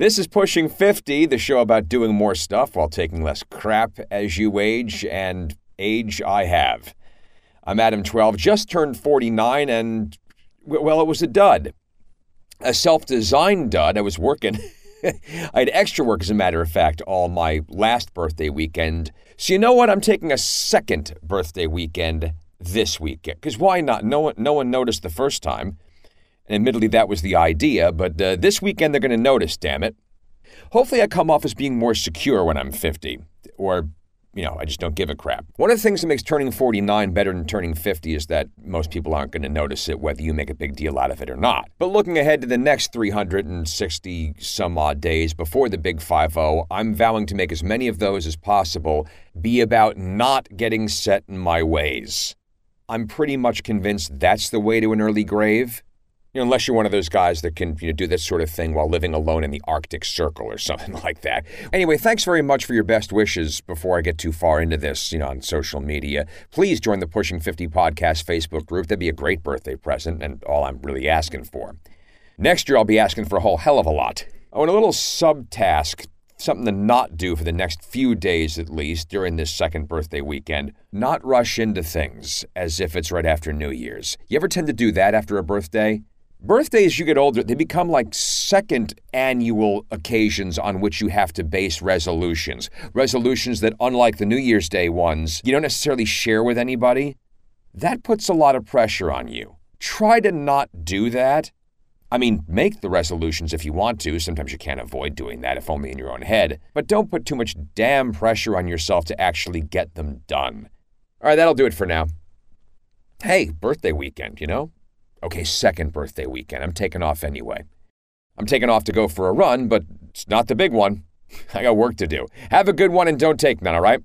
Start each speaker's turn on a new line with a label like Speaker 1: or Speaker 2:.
Speaker 1: This is Pushing 50, the show about doing more stuff while taking less crap as you age, and age I have. I'm Adam 12, just turned 49, and, well, it was a dud. A self designed dud. I was working. I had extra work, as a matter of fact, all my last birthday weekend. So, you know what? I'm taking a second birthday weekend this weekend. Because why not? No one, no one noticed the first time. Admittedly, that was the idea, but uh, this weekend they're going to notice, damn it. Hopefully, I come off as being more secure when I'm 50, or you know, I just don't give a crap. One of the things that makes turning 49 better than turning 50 is that most people aren't going to notice it whether you make a big deal out of it or not. But looking ahead to the next 360 some odd days before the big 50, I'm vowing to make as many of those as possible be about not getting set in my ways. I'm pretty much convinced that's the way to an early grave. You know, unless you're one of those guys that can you know, do this sort of thing while living alone in the Arctic Circle or something like that. Anyway, thanks very much for your best wishes before I get too far into this, you know, on social media. Please join the Pushing 50 Podcast Facebook group. That'd be a great birthday present and all I'm really asking for. Next year, I'll be asking for a whole hell of a lot. Oh, and a little subtask something to not do for the next few days at least during this second birthday weekend. Not rush into things as if it's right after New Year's. You ever tend to do that after a birthday? Birthdays, you get older, they become like second annual occasions on which you have to base resolutions. Resolutions that, unlike the New Year's Day ones, you don't necessarily share with anybody. That puts a lot of pressure on you. Try to not do that. I mean, make the resolutions if you want to. Sometimes you can't avoid doing that, if only in your own head. But don't put too much damn pressure on yourself to actually get them done. All right, that'll do it for now. Hey, birthday weekend, you know? Okay, second birthday weekend. I'm taking off anyway. I'm taking off to go for a run, but it's not the big one. I got work to do. Have a good one and don't take none, all right?